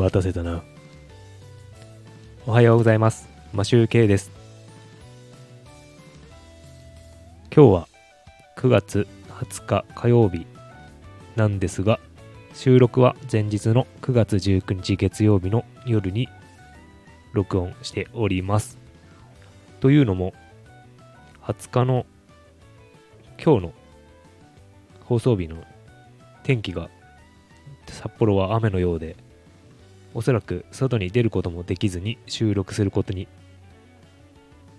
待たせたな。おはようございます。マシューケイです。今日は9月20日火曜日なんですが、収録は前日の9月19日月曜日の夜に録音しております。というのも、20日の今日の放送日の天気が札幌は雨のようで、おそらく外に出ることもできずに収録することに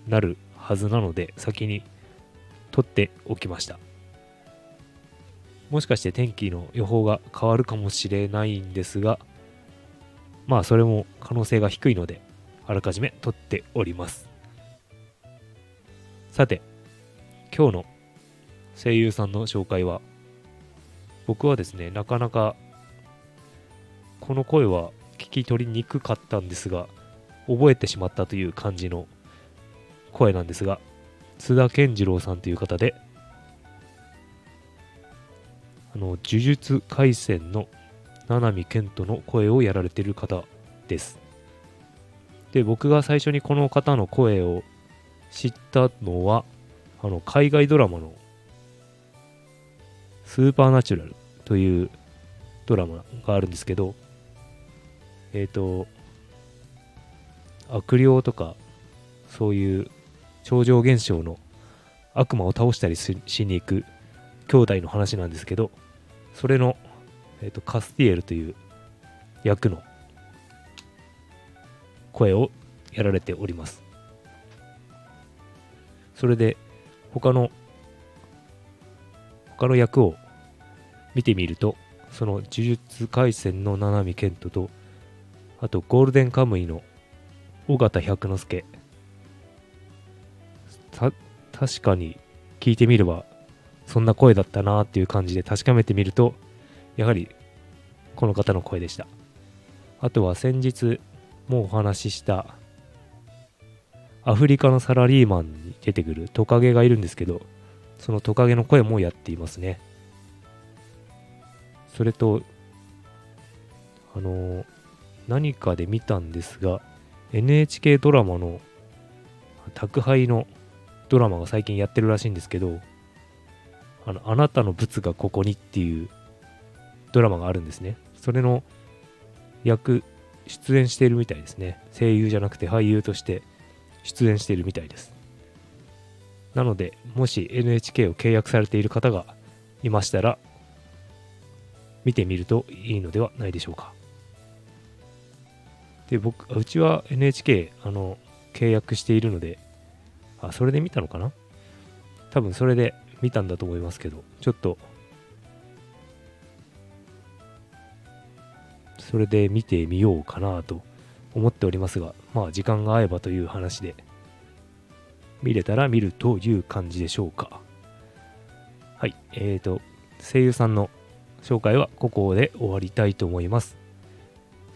なるはずなので、先に撮っておきました。もしかして天気の予報が変わるかもしれないんですが、まあそれも可能性が低いので、あらかじめ撮っております。さて、今日の声優さんの紹介は、僕はですね、なかなかこの声は聞き取りにくかったんですが、覚えてしまったという感じの声なんですが、津田健次郎さんという方で、あの、呪術廻戦の七海健人の声をやられてる方です。で、僕が最初にこの方の声を知ったのは、あの、海外ドラマのスーパーナチュラルというドラマがあるんですけど、えっ、と、悪霊とか、そういう超常現象の悪魔を倒したりししに行く兄弟の話なんですけど、それの、えー、とカスティエルという役の声をやられております。それで、他の、他の役を見てみると、その呪術廻戦の七海健人と、あとゴールデンカムイの尾形百之助。た、確かに聞いてみれば、そんな声だったなっていう感じで確かめてみると、やはりこの方の声でした。あとは先日もうお話ししたアフリカのサラリーマンに出てくるトカゲがいるんですけど、そのトカゲの声もやっていますね。それと、あの、何かで見たんですが、NHK ドラマの宅配のドラマが最近やってるらしいんですけど、あの、あなたのブツがここにっていうドラマがあるんですね。それの役、出演しているみたいですね。声優じゃなくて俳優として出演しているみたいです。なので、もし NHK を契約されている方がいましたら、見てみるといいのではないでしょうか。で、僕、うちは NHK、あの、契約しているので、あ、それで見たのかな？多分それで見たんだと思いますけど、ちょっと、それで見てみようかなと思っておりますが、まあ時間が合えばという話で、見れたら見るという感じでしょうか。はい、えーと、声優さんの紹介はここで終わりたいと思います。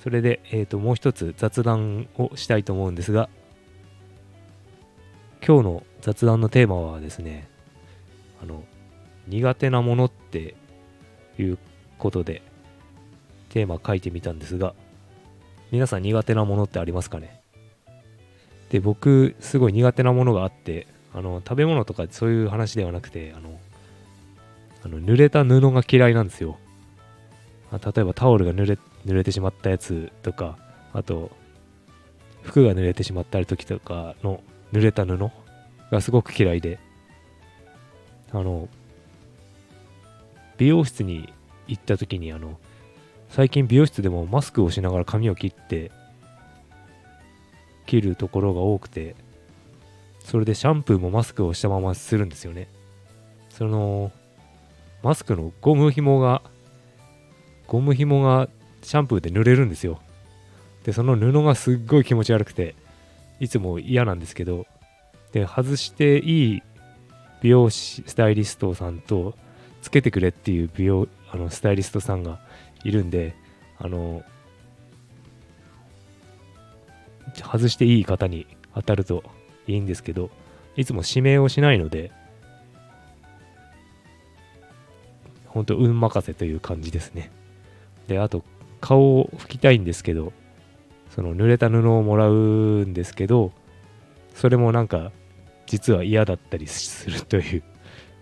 それで、えーと、もう一つ雑談をしたいと思うんですが、今日の雑談のテーマはですね、あの、苦手なものっていうことで、テーマ書いてみたんですが、皆さん苦手なものってありますかね？で、僕、すごい苦手なものがあって、あの、食べ物とかそういう話ではなくて、あの、あの濡れた布が嫌いなんですよ。例えばタオルが濡れ濡れてしまったやつとか、あと、服が濡れてしまった時とかの濡れた布がすごく嫌いで、あの、美容室に行った時に、あの、最近美容室でもマスクをしながら髪を切って、切るところが多くて、それでシャンプーもマスクをしたままするんですよね。その、マスクのゴム紐が、ゴム紐がシャンプーで濡れるんですよ。で、その布がすっごい気持ち悪くて、いつも嫌なんですけど、で、外していい美容師、スタイリストさんと、つけてくれっていう美容、あの、スタイリストさんがいるんで、あの、外していい方に当たるといいんですけど、いつも指名をしないので、本当運任せという感じですね。で、あと、顔を拭きたいんですけどその濡れた布をもらうんですけどそれもなんか実は嫌だったりするという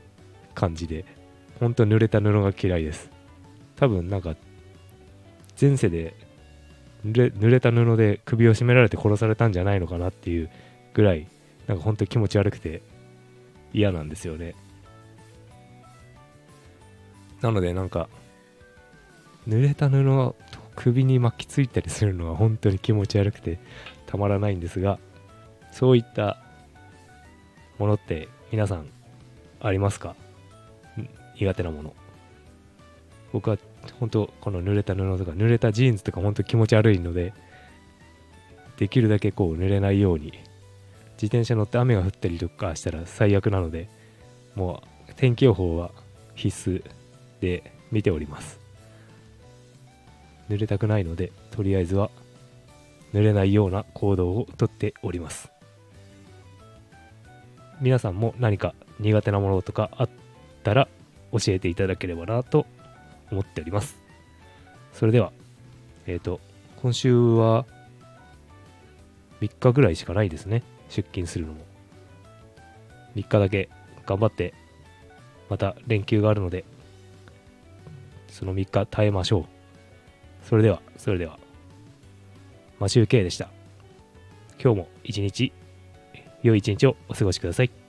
感じで本当濡れた布が嫌いです。多分なんか前世で濡れた布で首を絞められて殺されたんじゃないのかなっていうぐらいなんか本当に気持ち悪くて嫌なんですよね。なのでなんか濡れた布首に巻きついたりするのは本当に気持ち悪くてたまらないんですがそういったものって皆さんありますか？苦手なもの。僕は本当この濡れた布とか濡れたジーンズとか本当気持ち悪いのでできるだけこう濡れないように。自転車乗って雨が降ったりとかしたら最悪なのでもう天気予報は必須で見ております。濡れたくないのでとりあえずは濡れないような行動をとっております。皆さんも何か苦手なものとかあったら教えていただければなと思っております。それではえっ、ー、と今週は3日ぐらいしかないですね。出勤するのも。3日だけ頑張ってまた連休があるのでその3日耐えましょう。それではそれでは。マシュウケイでした。今日も一日良い一日をお過ごしください。